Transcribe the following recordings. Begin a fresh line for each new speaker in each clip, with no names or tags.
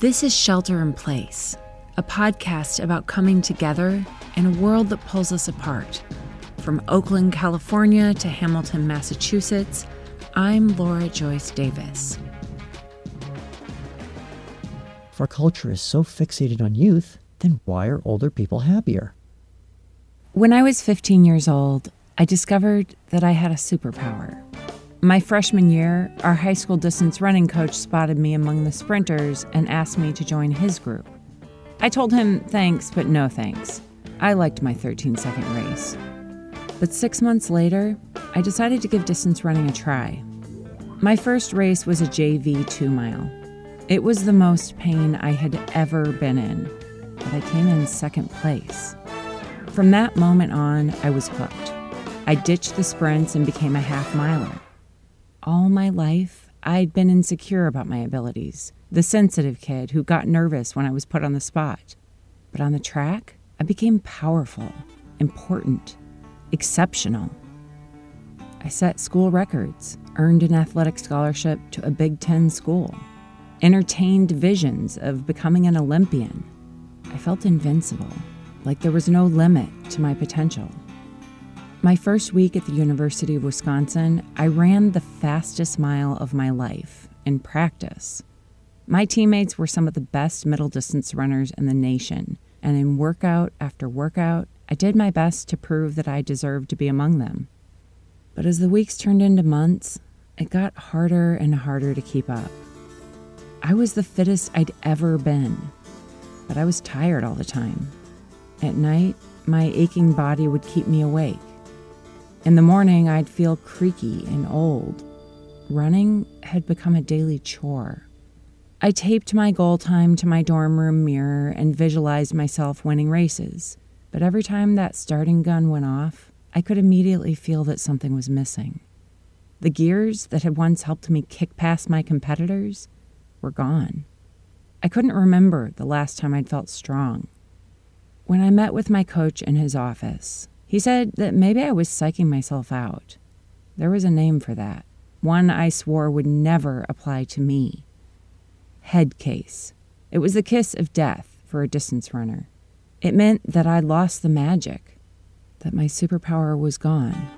This is Shelter in Place, a podcast about coming together in a world that pulls us apart. From Oakland, California to Hamilton, Massachusetts, I'm Laura Joyce Davis.
If our culture is so fixated on youth, then why are older people happier?
When I was 15 years old, I discovered that I had a superpower. My freshman year, our high school distance running coach spotted me among the sprinters and asked me to join his group. I told him thanks, but no thanks. I liked my 13 second race. But six months later, I decided to give distance running a try. My first race was a JV two mile. It was the most pain I had ever been in, but I came in second place. From that moment on, I was hooked. I ditched the sprints and became a half miler. All my life, I'd been insecure about my abilities, the sensitive kid who got nervous when I was put on the spot. But on the track, I became powerful, important, exceptional. I set school records, earned an athletic scholarship to a Big Ten school, entertained visions of becoming an Olympian. I felt invincible, like there was no limit to my potential. My first week at the University of Wisconsin, I ran the fastest mile of my life in practice. My teammates were some of the best middle distance runners in the nation, and in workout after workout, I did my best to prove that I deserved to be among them. But as the weeks turned into months, it got harder and harder to keep up. I was the fittest I'd ever been, but I was tired all the time. At night, my aching body would keep me awake. In the morning, I'd feel creaky and old. Running had become a daily chore. I taped my goal time to my dorm room mirror and visualized myself winning races. But every time that starting gun went off, I could immediately feel that something was missing. The gears that had once helped me kick past my competitors were gone. I couldn't remember the last time I'd felt strong. When I met with my coach in his office, he said that maybe I was psyching myself out. There was a name for that, one I swore would never apply to me. Head case. It was the kiss of death for a distance runner. It meant that I'd lost the magic, that my superpower was gone.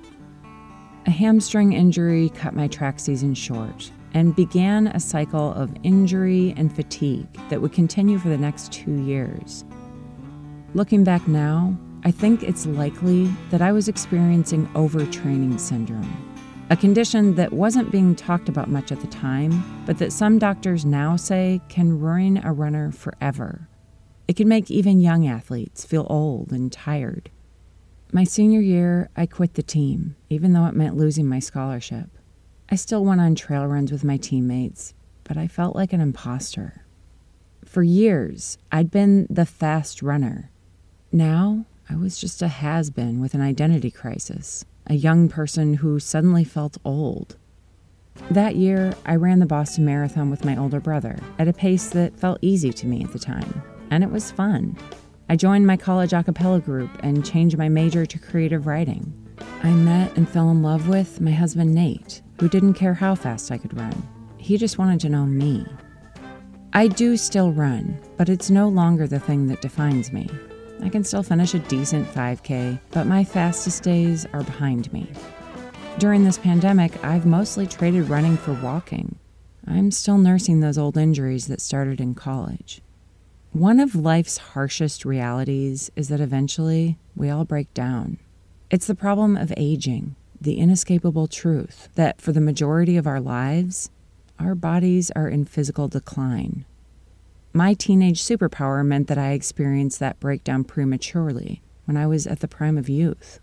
A hamstring injury cut my track season short and began a cycle of injury and fatigue that would continue for the next two years. Looking back now, I think it's likely that I was experiencing overtraining syndrome, a condition that wasn't being talked about much at the time, but that some doctors now say can ruin a runner forever. It can make even young athletes feel old and tired. My senior year, I quit the team, even though it meant losing my scholarship. I still went on trail runs with my teammates, but I felt like an imposter. For years, I'd been the fast runner. Now, I was just a has been with an identity crisis, a young person who suddenly felt old. That year, I ran the Boston Marathon with my older brother at a pace that felt easy to me at the time, and it was fun. I joined my college a cappella group and changed my major to creative writing. I met and fell in love with my husband Nate, who didn't care how fast I could run. He just wanted to know me. I do still run, but it's no longer the thing that defines me. I can still finish a decent 5K, but my fastest days are behind me. During this pandemic, I've mostly traded running for walking. I'm still nursing those old injuries that started in college. One of life's harshest realities is that eventually we all break down. It's the problem of aging, the inescapable truth that for the majority of our lives, our bodies are in physical decline. My teenage superpower meant that I experienced that breakdown prematurely when I was at the prime of youth.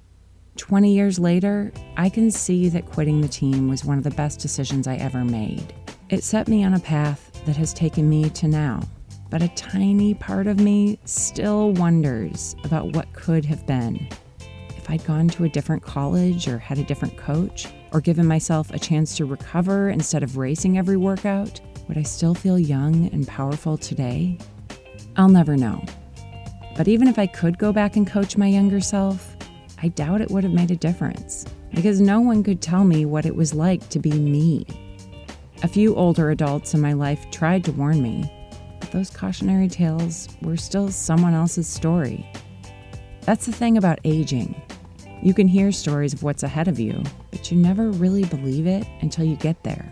20 years later, I can see that quitting the team was one of the best decisions I ever made. It set me on a path that has taken me to now, but a tiny part of me still wonders about what could have been. If I'd gone to a different college or had a different coach, or given myself a chance to recover instead of racing every workout, would I still feel young and powerful today? I'll never know. But even if I could go back and coach my younger self, I doubt it would have made a difference because no one could tell me what it was like to be me. A few older adults in my life tried to warn me, but those cautionary tales were still someone else's story. That's the thing about aging. You can hear stories of what's ahead of you, but you never really believe it until you get there.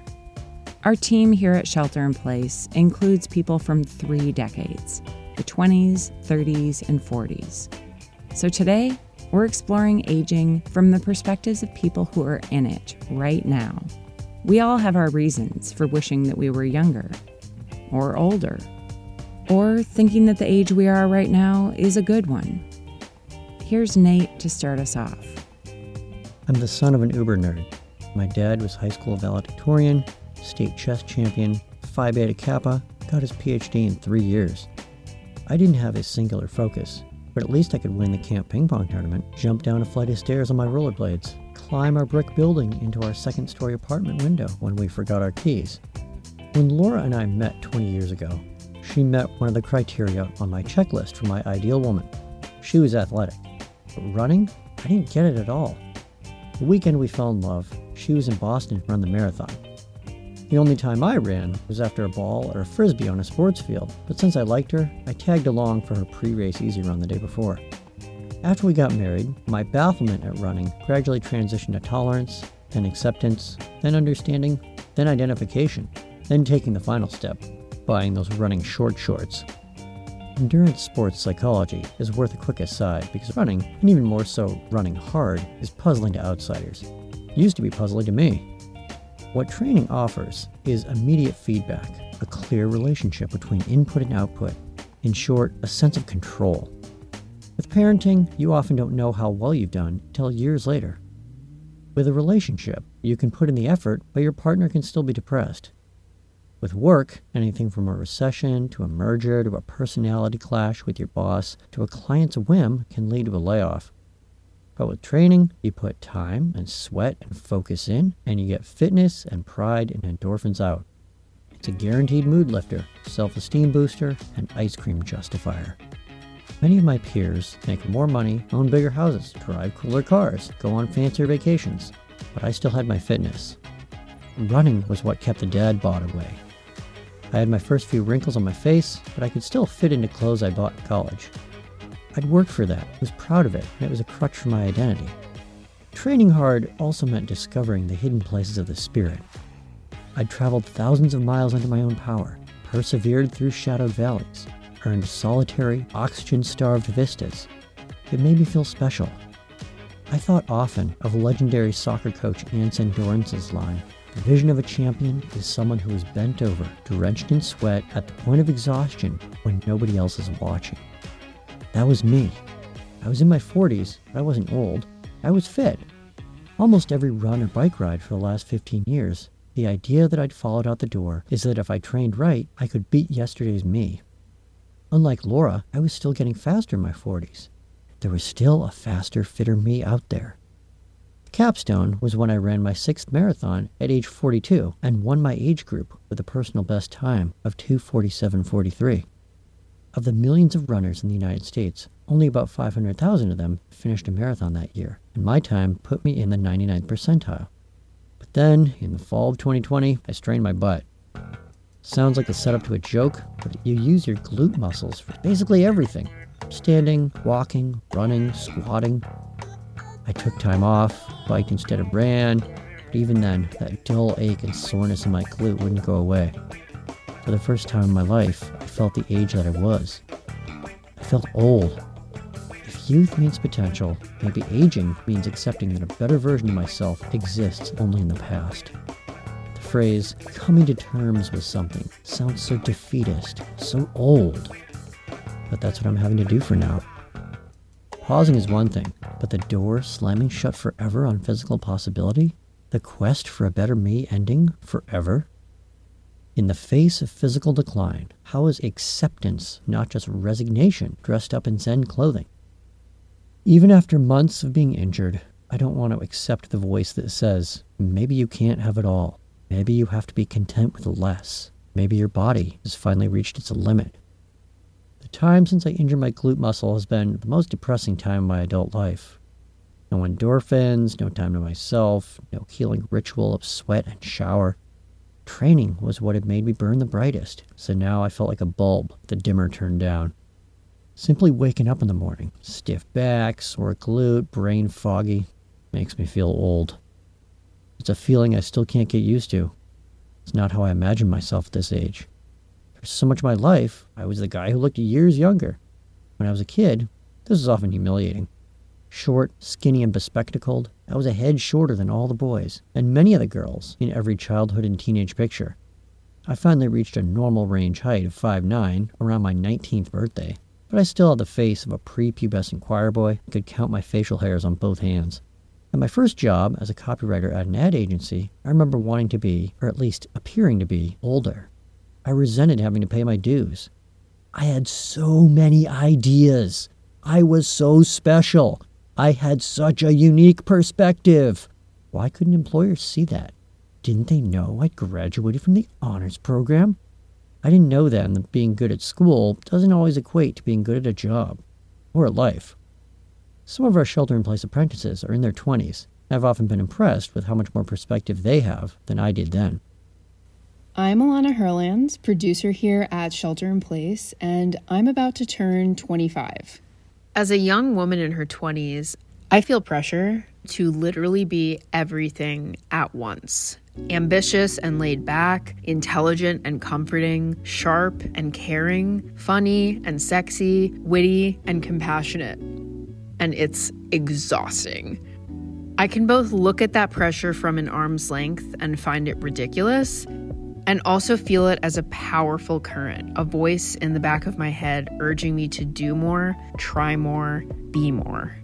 Our team here at Shelter in Place includes people from three decades the 20s, 30s, and 40s. So today, we're exploring aging from the perspectives of people who are in it right now. We all have our reasons for wishing that we were younger or older, or thinking that the age we are right now is a good one. Here's Nate to start us off.
I'm the son of an Uber nerd. My dad was high school valedictorian, state chess champion, Phi Beta Kappa, got his PhD in three years. I didn't have a singular focus, but at least I could win the camp ping pong tournament, jump down a flight of stairs on my rollerblades, climb our brick building into our second story apartment window when we forgot our keys. When Laura and I met 20 years ago, she met one of the criteria on my checklist for my ideal woman. She was athletic. But running, I didn't get it at all. The weekend we fell in love, she was in Boston to run the marathon. The only time I ran was after a ball or a frisbee on a sports field, but since I liked her, I tagged along for her pre race easy run the day before. After we got married, my bafflement at running gradually transitioned to tolerance, then acceptance, then understanding, then identification, then taking the final step, buying those running short shorts. Endurance sports psychology is worth a quick aside because running, and even more so running hard, is puzzling to outsiders. It used to be puzzling to me. What training offers is immediate feedback, a clear relationship between input and output. In short, a sense of control. With parenting, you often don't know how well you've done until years later. With a relationship, you can put in the effort, but your partner can still be depressed. With work, anything from a recession to a merger to a personality clash with your boss to a client's whim can lead to a layoff. But with training, you put time and sweat and focus in, and you get fitness and pride and endorphins out. It's a guaranteed mood lifter, self esteem booster, and ice cream justifier. Many of my peers make more money, own bigger houses, drive cooler cars, go on fancier vacations, but I still had my fitness. Running was what kept the dad bod away. I had my first few wrinkles on my face, but I could still fit into clothes I bought in college. I'd worked for that, was proud of it, and it was a crutch for my identity. Training hard also meant discovering the hidden places of the spirit. I'd traveled thousands of miles under my own power, persevered through shadowed valleys, earned solitary, oxygen starved vistas. It made me feel special. I thought often of legendary soccer coach Anson Dorrance's line The vision of a champion is someone who is bent over, drenched in sweat, at the point of exhaustion when nobody else is watching. That was me. I was in my 40s, but I wasn't old. I was fit. Almost every run or bike ride for the last 15 years, the idea that I'd followed out the door is that if I trained right, I could beat yesterday's me. Unlike Laura, I was still getting faster in my 40s. There was still a faster, fitter me out there. The capstone was when I ran my sixth marathon at age 42 and won my age group with a personal best time of 247.43. Of the millions of runners in the United States, only about 500,000 of them finished a marathon that year, and my time put me in the 99th percentile. But then, in the fall of 2020, I strained my butt. Sounds like a setup to a joke, but you use your glute muscles for basically everything standing, walking, running, squatting. I took time off, biked instead of ran, but even then, that dull ache and soreness in my glute wouldn't go away. For the first time in my life, I felt the age that I was. I felt old. If youth means potential, maybe aging means accepting that a better version of myself exists only in the past. The phrase, coming to terms with something, sounds so defeatist, so old. But that's what I'm having to do for now. Pausing is one thing, but the door slamming shut forever on physical possibility? The quest for a better me ending forever? In the face of physical decline, how is acceptance not just resignation dressed up in Zen clothing? Even after months of being injured, I don't want to accept the voice that says, maybe you can't have it all. Maybe you have to be content with less. Maybe your body has finally reached its limit. The time since I injured my glute muscle has been the most depressing time in my adult life. No endorphins, no time to myself, no healing ritual of sweat and shower. Training was what had made me burn the brightest, so now I felt like a bulb, the dimmer turned down. Simply waking up in the morning, stiff back, sore glute, brain foggy, makes me feel old. It's a feeling I still can't get used to. It's not how I imagined myself at this age. For so much of my life, I was the guy who looked years younger. When I was a kid, this was often humiliating. Short, skinny, and bespectacled, I was a head shorter than all the boys, and many of the girls in every childhood and teenage picture. I finally reached a normal range height of 5'9 around my 19th birthday, but I still had the face of a prepubescent choir boy and could count my facial hairs on both hands. At my first job as a copywriter at an ad agency, I remember wanting to be, or at least appearing to be, older. I resented having to pay my dues. I had so many ideas. I was so special. I had such a unique perspective. Why couldn't employers see that? Didn't they know I'd graduated from the honors program? I didn't know then that being good at school doesn't always equate to being good at a job or at life. Some of our shelter in place apprentices are in their 20s. I've often been impressed with how much more perspective they have than I did then.
I'm Alana Herlands, producer here at Shelter in Place, and I'm about to turn 25.
As a young woman in her 20s, I feel pressure to literally be everything at once ambitious and laid back, intelligent and comforting, sharp and caring, funny and sexy, witty and compassionate. And it's exhausting. I can both look at that pressure from an arm's length and find it ridiculous, and also feel it as a powerful current, a voice in the back of my head urging me to do more, try more, be more.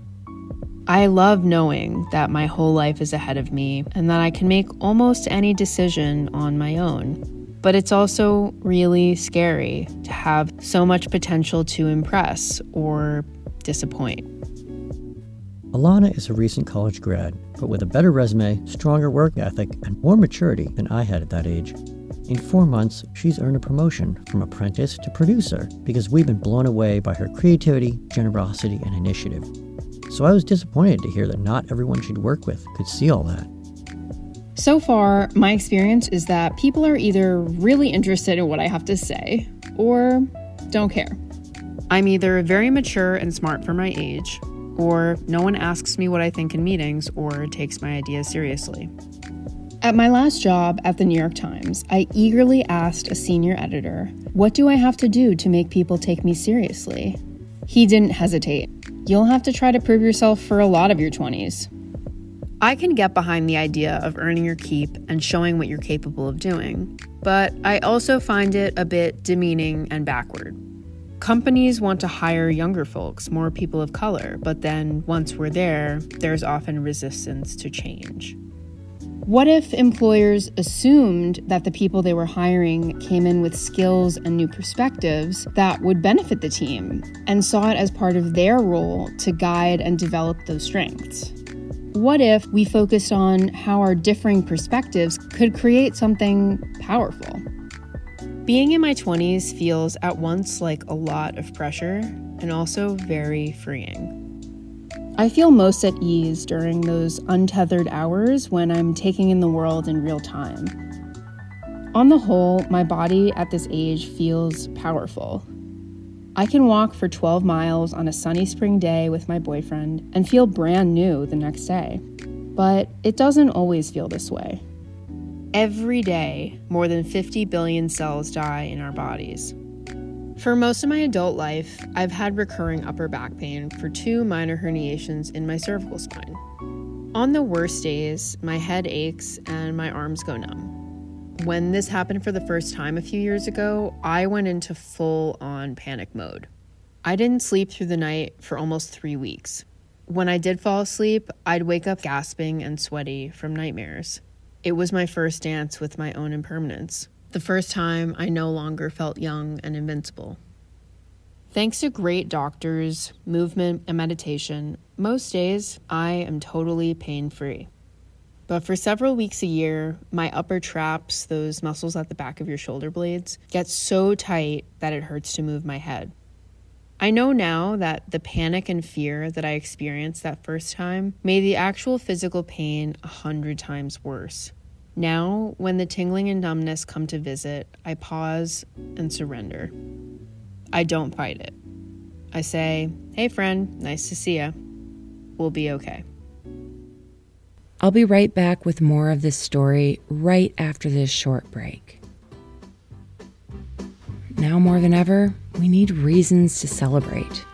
I love knowing that my whole life is ahead of me and that I can make almost any decision on my own. But it's also really scary to have so much potential to impress or disappoint.
Alana is a recent college grad, but with a better resume, stronger work ethic, and more maturity than I had at that age. In four months, she's earned a promotion from apprentice to producer because we've been blown away by her creativity, generosity, and initiative. So I was disappointed to hear that not everyone she'd work with could see all that.
So far, my experience is that people are either really interested in what I have to say or don't care.
I'm either very mature and smart for my age, or no one asks me what I think in meetings or takes my ideas seriously.
At my last job at the New York Times, I eagerly asked a senior editor, What do I have to do to make people take me seriously? He didn't hesitate. You'll have to try to prove yourself for a lot of your 20s.
I can get behind the idea of earning your keep and showing what you're capable of doing, but I also find it a bit demeaning and backward. Companies want to hire younger folks, more people of color, but then once we're there, there's often resistance to change.
What if employers assumed that the people they were hiring came in with skills and new perspectives that would benefit the team and saw it as part of their role to guide and develop those strengths? What if we focused on how our differing perspectives could create something powerful?
Being in my 20s feels at once like a lot of pressure and also very freeing.
I feel most at ease during those untethered hours when I'm taking in the world in real time. On the whole, my body at this age feels powerful. I can walk for 12 miles on a sunny spring day with my boyfriend and feel brand new the next day. But it doesn't always feel this way. Every day, more than 50 billion cells die in our bodies. For most of my adult life, I've had recurring upper back pain for two minor herniations in my cervical spine. On the worst days, my head aches and my arms go numb. When this happened for the first time a few years ago, I went into full on panic mode. I didn't sleep through the night for almost three weeks. When I did fall asleep, I'd wake up gasping and sweaty from nightmares. It was my first dance with my own impermanence the first time I no longer felt young and invincible. Thanks to great doctors, movement, and meditation, most days I am totally pain free. But for several weeks a year, my upper traps, those muscles at the back of your shoulder blades, get so tight that it hurts to move my head. I know now that the panic and fear that I experienced that first time made the actual physical pain a hundred times worse. Now, when the tingling and numbness come to visit, I pause and surrender. I don't fight it. I say, Hey, friend, nice to see ya. We'll be okay.
I'll be right back with more of this story right after this short break. Now more than ever, we need reasons to celebrate.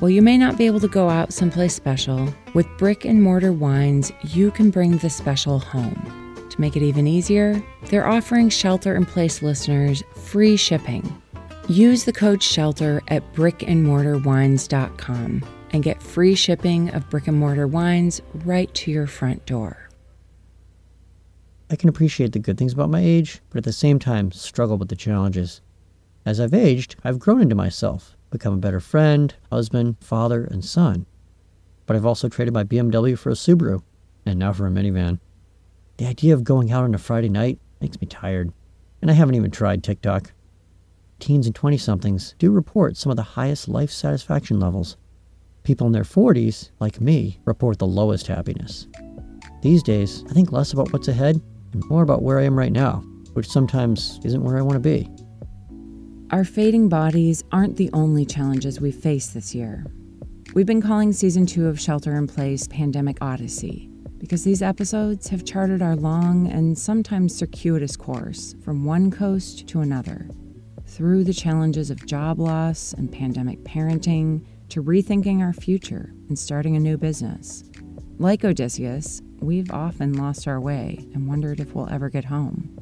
While you may not be able to go out someplace special, with brick and mortar wines, you can bring the special home. To make it even easier, they're offering Shelter in Place listeners free shipping. Use the code SHELTER at brickandmortarwines.com and get free shipping of brick and mortar wines right to your front door.
I can appreciate the good things about my age, but at the same time struggle with the challenges. As I've aged, I've grown into myself, become a better friend, husband, father, and son. But I've also traded my BMW for a Subaru, and now for a minivan. The idea of going out on a Friday night makes me tired, and I haven't even tried TikTok. Teens and 20 somethings do report some of the highest life satisfaction levels. People in their 40s, like me, report the lowest happiness. These days, I think less about what's ahead and more about where I am right now, which sometimes isn't where I want to be.
Our fading bodies aren't the only challenges we face this year. We've been calling season two of Shelter in Place Pandemic Odyssey because these episodes have charted our long and sometimes circuitous course from one coast to another, through the challenges of job loss and pandemic parenting to rethinking our future and starting a new business. Like Odysseus, we've often lost our way and wondered if we'll ever get home.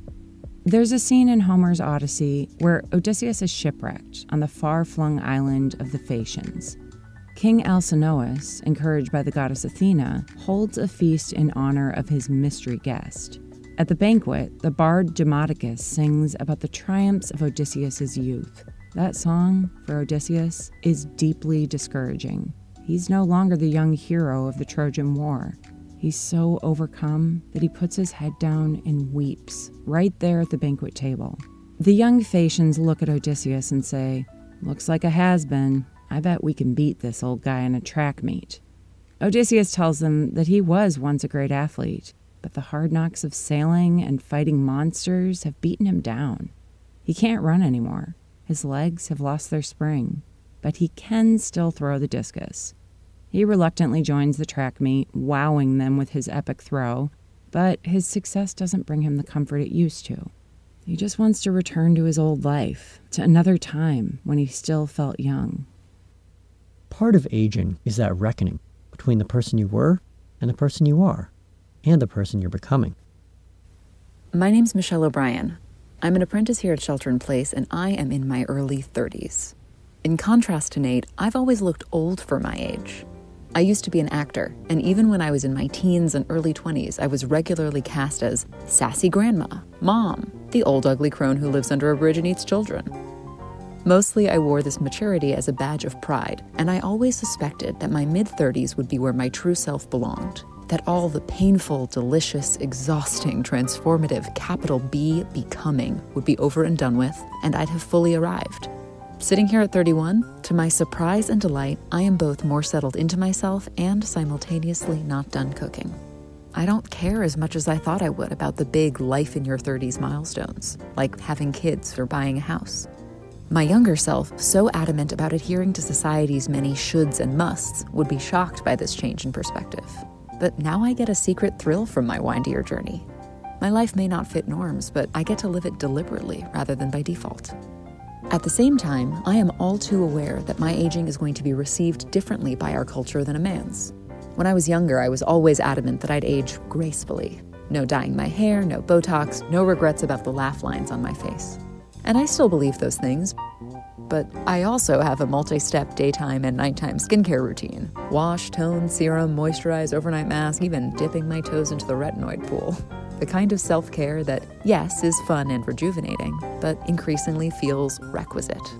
There's a scene in Homer's Odyssey where Odysseus is shipwrecked on the far flung island of the Phaeacians King Alcinous, encouraged by the goddess Athena, holds a feast in honor of his mystery guest. At the banquet, the bard Demodocus sings about the triumphs of Odysseus's youth. That song, for Odysseus, is deeply discouraging. He's no longer the young hero of the Trojan War. He's so overcome that he puts his head down and weeps right there at the banquet table. The young Phaeacians look at Odysseus and say, Looks like a has been. I bet we can beat this old guy in a track meet. Odysseus tells them that he was once a great athlete, but the hard knocks of sailing and fighting monsters have beaten him down. He can't run anymore. His legs have lost their spring, but he can still throw the discus. He reluctantly joins the track meet, wowing them with his epic throw, but his success doesn't bring him the comfort it used to. He just wants to return to his old life, to another time when he still felt young.
Part of aging is that reckoning between the person you were and the person you are, and the person you're becoming.
My name's Michelle O'Brien. I'm an apprentice here at Shelter in Place, and I am in my early 30s. In contrast to Nate, I've always looked old for my age. I used to be an actor, and even when I was in my teens and early 20s, I was regularly cast as sassy grandma, mom, the old ugly crone who lives under a bridge and eats children. Mostly, I wore this maturity as a badge of pride, and I always suspected that my mid 30s would be where my true self belonged. That all the painful, delicious, exhausting, transformative, capital B becoming would be over and done with, and I'd have fully arrived. Sitting here at 31, to my surprise and delight, I am both more settled into myself and simultaneously not done cooking. I don't care as much as I thought I would about the big life in your 30s milestones, like having kids or buying a house. My younger self, so adamant about adhering to society's many shoulds and musts, would be shocked by this change in perspective. But now I get a secret thrill from my windier journey. My life may not fit norms, but I get to live it deliberately rather than by default. At the same time, I am all too aware that my aging is going to be received differently by our culture than a man's. When I was younger, I was always adamant that I'd age gracefully. No dyeing my hair, no Botox, no regrets about the laugh lines on my face. And I still believe those things. But I also have a multi step daytime and nighttime skincare routine wash, tone, serum, moisturize, overnight mask, even dipping my toes into the retinoid pool. The kind of self care that, yes, is fun and rejuvenating, but increasingly feels requisite.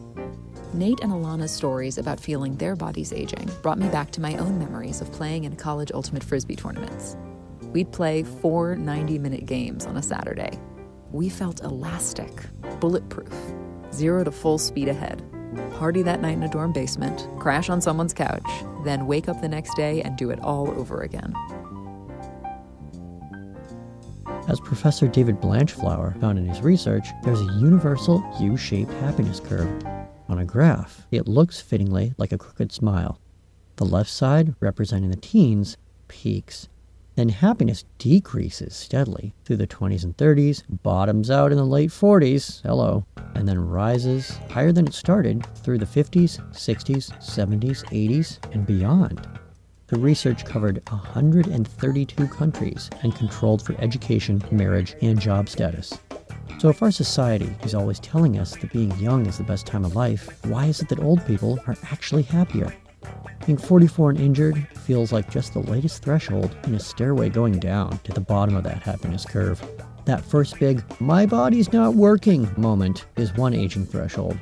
Nate and Alana's stories about feeling their bodies aging brought me back to my own memories of playing in college ultimate frisbee tournaments. We'd play four 90 minute games on a Saturday, we felt elastic, bulletproof, zero to full speed ahead. Party that night in a dorm basement, crash on someone's couch, then wake up the next day and do it all over again.
As Professor David Blanchflower found in his research, there's a universal U shaped happiness curve. On a graph, it looks fittingly like a crooked smile. The left side, representing the teens, peaks. Then happiness decreases steadily through the 20s and 30s, bottoms out in the late 40s, hello, and then rises higher than it started through the 50s, 60s, 70s, 80s, and beyond. The research covered 132 countries and controlled for education, marriage, and job status. So, if our society is always telling us that being young is the best time of life, why is it that old people are actually happier? Being 44 and injured feels like just the latest threshold in a stairway going down to the bottom of that happiness curve. That first big, my body's not working moment is one aging threshold.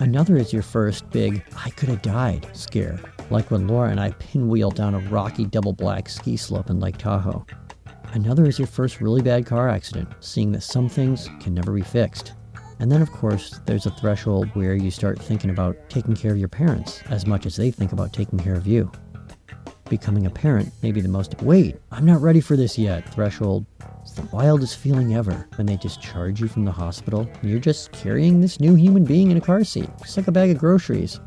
Another is your first big, I could have died scare like when Laura and I pinwheeled down a rocky double black ski slope in Lake Tahoe. Another is your first really bad car accident, seeing that some things can never be fixed. And then, of course, there's a threshold where you start thinking about taking care of your parents as much as they think about taking care of you. Becoming a parent may be the most, wait, I'm not ready for this yet threshold. It's the wildest feeling ever when they discharge you from the hospital and you're just carrying this new human being in a car seat, just like a bag of groceries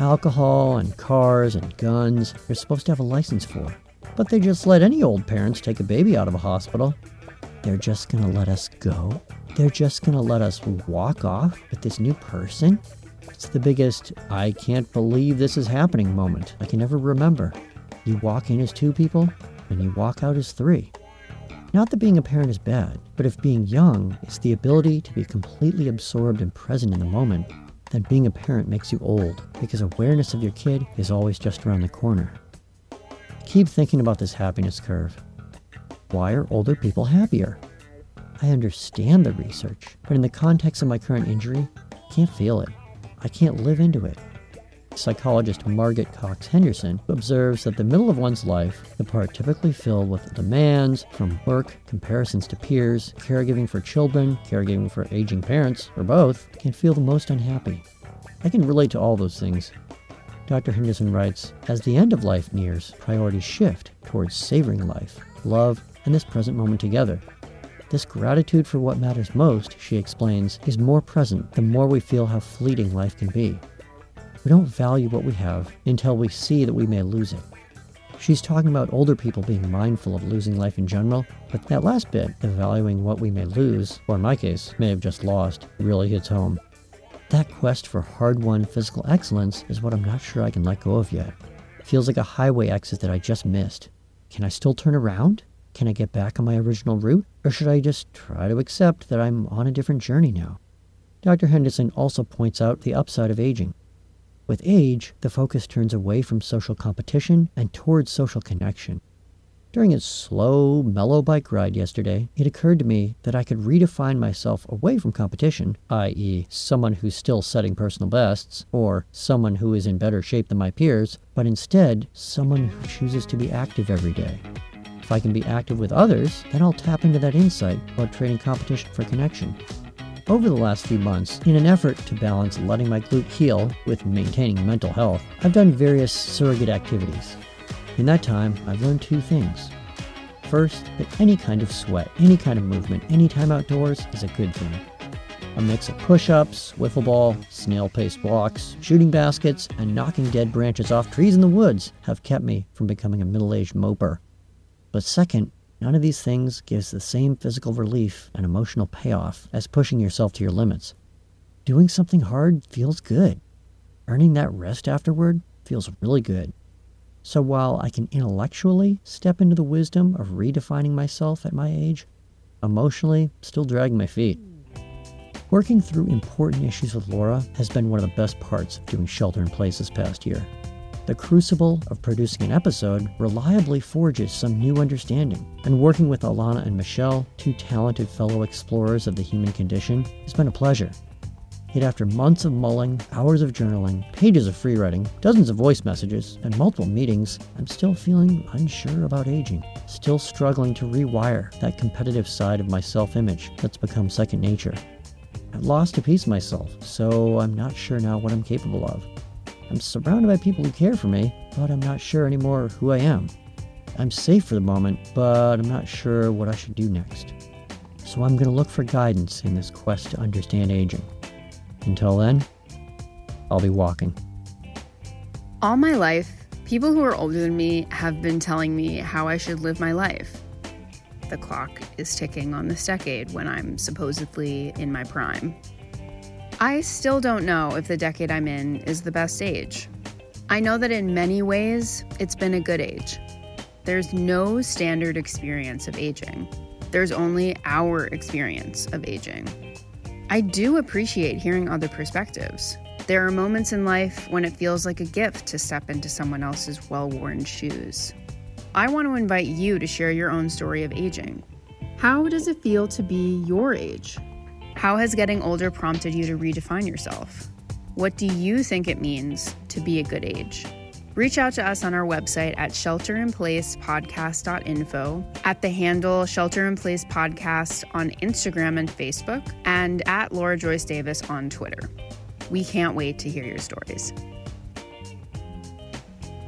alcohol and cars and guns you're supposed to have a license for. But they just let any old parents take a baby out of a hospital. They're just gonna let us go? They're just gonna let us walk off with this new person? It's the biggest, I can't believe this is happening moment I can ever remember. You walk in as two people, and you walk out as three. Not that being a parent is bad, but if being young is the ability to be completely absorbed and present in the moment, then being a parent makes you old because awareness of your kid is always just around the corner. Keep thinking about this happiness curve. Why are older people happier? I understand the research, but in the context of my current injury, I can't feel it. I can't live into it. Psychologist Margaret Cox Henderson observes that the middle of one's life, the part typically filled with demands from work, comparisons to peers, caregiving for children, caregiving for aging parents, or both, can feel the most unhappy. I can relate to all those things. Dr. Henderson writes As the end of life nears, priorities shift towards savoring life, love, and this present moment together. This gratitude for what matters most, she explains, is more present the more we feel how fleeting life can be. We don't value what we have until we see that we may lose it. She's talking about older people being mindful of losing life in general, but that last bit, valuing what we may lose, or in my case, may have just lost, really hits home. That quest for hard won physical excellence is what I'm not sure I can let go of yet. Feels like a highway exit that I just missed. Can I still turn around? Can I get back on my original route? Or should I just try to accept that I'm on a different journey now? Dr. Henderson also points out the upside of aging. With age, the focus turns away from social competition and towards social connection. During a slow, mellow bike ride yesterday, it occurred to me that I could redefine myself away from competition, i.e., someone who's still setting personal bests, or someone who is in better shape than my peers, but instead, someone who chooses to be active every day. If I can be active with others, then I'll tap into that insight about trading competition for connection. Over the last few months, in an effort to balance letting my glute heal with maintaining mental health, I've done various surrogate activities. In that time, I've learned two things. First, that any kind of sweat, any kind of movement, any time outdoors is a good thing. A mix of push ups, wiffle ball, snail paced walks, shooting baskets, and knocking dead branches off trees in the woods have kept me from becoming a middle aged moper. But second, None of these things gives the same physical relief and emotional payoff as pushing yourself to your limits. Doing something hard feels good. Earning that rest afterward feels really good. So while I can intellectually step into the wisdom of redefining myself at my age, emotionally, still dragging my feet. Working through important issues with Laura has been one of the best parts of doing Shelter in Place this past year. The crucible of producing an episode reliably forges some new understanding, and working with Alana and Michelle, two talented fellow explorers of the human condition, has been a pleasure. Yet after months of mulling, hours of journaling, pages of free writing, dozens of voice messages, and multiple meetings, I'm still feeling unsure about aging, still struggling to rewire that competitive side of my self image that's become second nature. I've lost a piece of myself, so I'm not sure now what I'm capable of. I'm surrounded by people who care for me, but I'm not sure anymore who I am. I'm safe for the moment, but I'm not sure what I should do next. So I'm going to look for guidance in this quest to understand aging. Until then, I'll be walking.
All my life, people who are older than me have been telling me how I should live my life. The clock is ticking on this decade when I'm supposedly in my prime. I still don't know if the decade I'm in is the best age. I know that in many ways, it's been a good age. There's no standard experience of aging, there's only our experience of aging. I do appreciate hearing other perspectives. There are moments in life when it feels like a gift to step into someone else's well worn shoes. I want to invite you to share your own story of aging. How does it feel to be your age? How has getting older prompted you to redefine yourself? What do you think it means to be a good age? Reach out to us on our website at shelterinplacepodcast.info, at the handle Shelter in Place Podcast on Instagram and Facebook, and at Laura Joyce Davis on Twitter. We can't wait to hear your stories.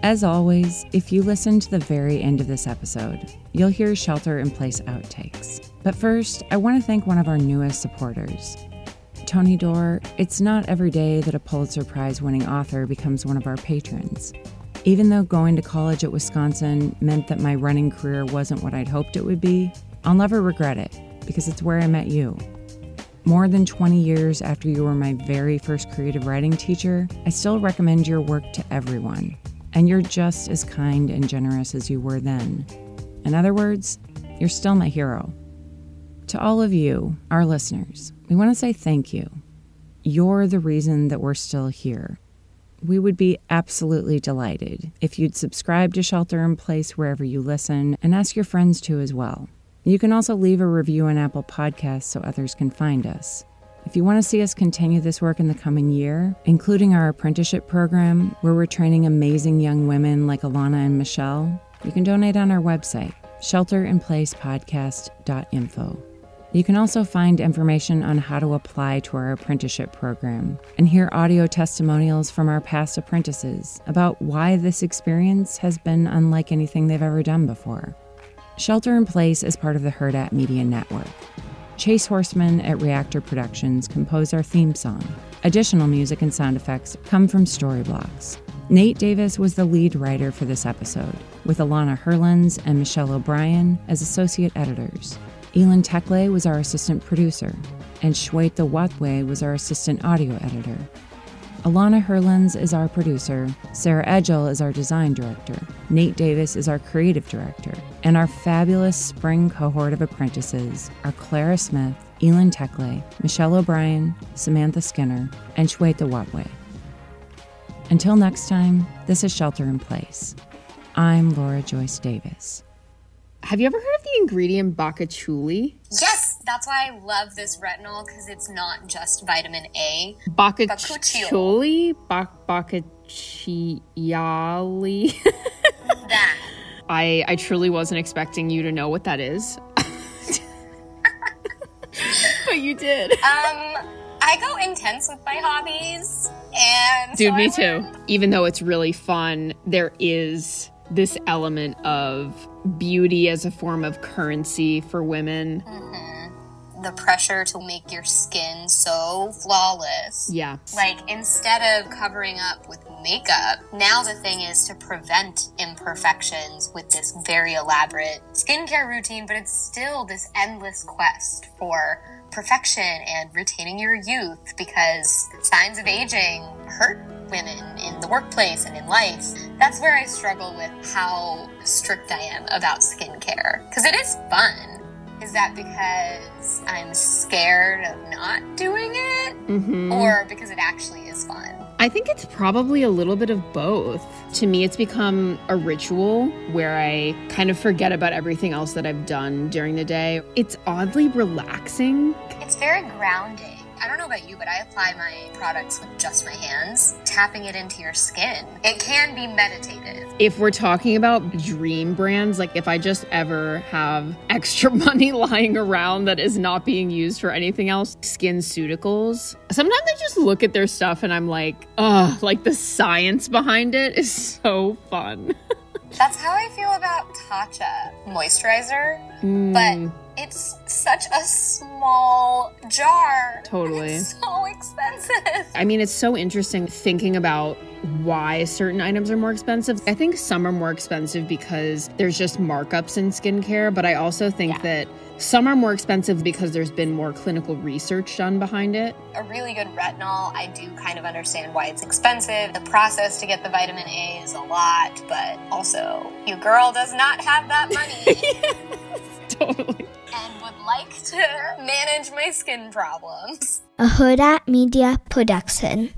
As always, if you listen to the very end of this episode, you'll hear Shelter in Place outtakes. But first, I want to thank one of our newest supporters. Tony Doerr, it's not every day that a Pulitzer Prize winning author becomes one of our patrons. Even though going to college at Wisconsin meant that my running career wasn't what I'd hoped it would be, I'll never regret it because it's where I met you. More than 20 years after you were my very first creative writing teacher, I still recommend your work to everyone and you're just as kind and generous as you were then. In other words, you're still my hero. To all of you, our listeners, we want to say thank you. You're the reason that we're still here. We would be absolutely delighted if you'd subscribe to Shelter in Place wherever you listen and ask your friends to as well. You can also leave a review on Apple Podcasts so others can find us. If you want to see us continue this work in the coming year, including our apprenticeship program, where we're training amazing young women like Alana and Michelle, you can donate on our website, shelterinplacepodcast.info. You can also find information on how to apply to our apprenticeship program and hear audio testimonials from our past apprentices about why this experience has been unlike anything they've ever done before. Shelter in Place is part of the Hurrdat Media Network. Chase Horseman at Reactor Productions composed our theme song. Additional music and sound effects come from Storyblocks. Nate Davis was the lead writer for this episode, with Alana Herlens and Michelle O'Brien as associate editors. Elin Tekle was our assistant producer, and Shweta Watwe was our assistant audio editor. Alana Herlens is our producer, Sarah Edgel is our design director, Nate Davis is our creative director, and our fabulous spring cohort of apprentices are Clara Smith, Elin Tekle, Michelle O'Brien, Samantha Skinner, and Shweta Watwe. Until next time, this is Shelter in Place. I'm Laura Joyce Davis.
Have you ever heard of the ingredient bakachuli?
Yes, that's why I love this retinol because it's not just vitamin A.
Bakachuli? Bak- bakachiyali?
that.
I, I truly wasn't expecting you to know what that is. but you did.
Um, I go intense with my hobbies, and
dude,
so
me too. Even though it's really fun, there is this element of beauty as a form of currency for women. Mm-hmm.
the pressure to make your skin so flawless.
Yeah.
Like instead of covering up with makeup, now the thing is to prevent imperfections with this very elaborate skincare routine, but it's still this endless quest for perfection and retaining your youth because signs of aging hurt women in the workplace and in life. That's where I struggle with how strict I am about skincare because it is fun. Is that because I'm scared of not doing it?
Mm-hmm.
Or because it actually is fun?
I think it's probably a little bit of both. To me, it's become a ritual where I kind of forget about everything else that I've done during the day. It's oddly relaxing.
It's very grounding. I don't know about you, but I apply my products with just my hands, tapping it into your skin. It can be meditative.
If we're talking about dream brands, like if I just ever have extra money lying around that is not being used for anything else, skin SkinCeuticals. Sometimes I just look at their stuff and I'm like, oh, like the science behind it is so fun.
That's how I feel about Tatcha moisturizer, mm. but it's such a small jar.
Totally.
It's so expensive.
I mean, it's so interesting thinking about why certain items are more expensive. I think some are more expensive because there's just markups in skincare, but I also think yeah. that some are more expensive because there's been more clinical research done behind it.
A really good retinol, I do kind of understand why it's expensive. The process to get the vitamin A is a lot, but also, your girl does not have that money.
yes, totally.
And would like to manage my skin problems.
A Huda Media Production.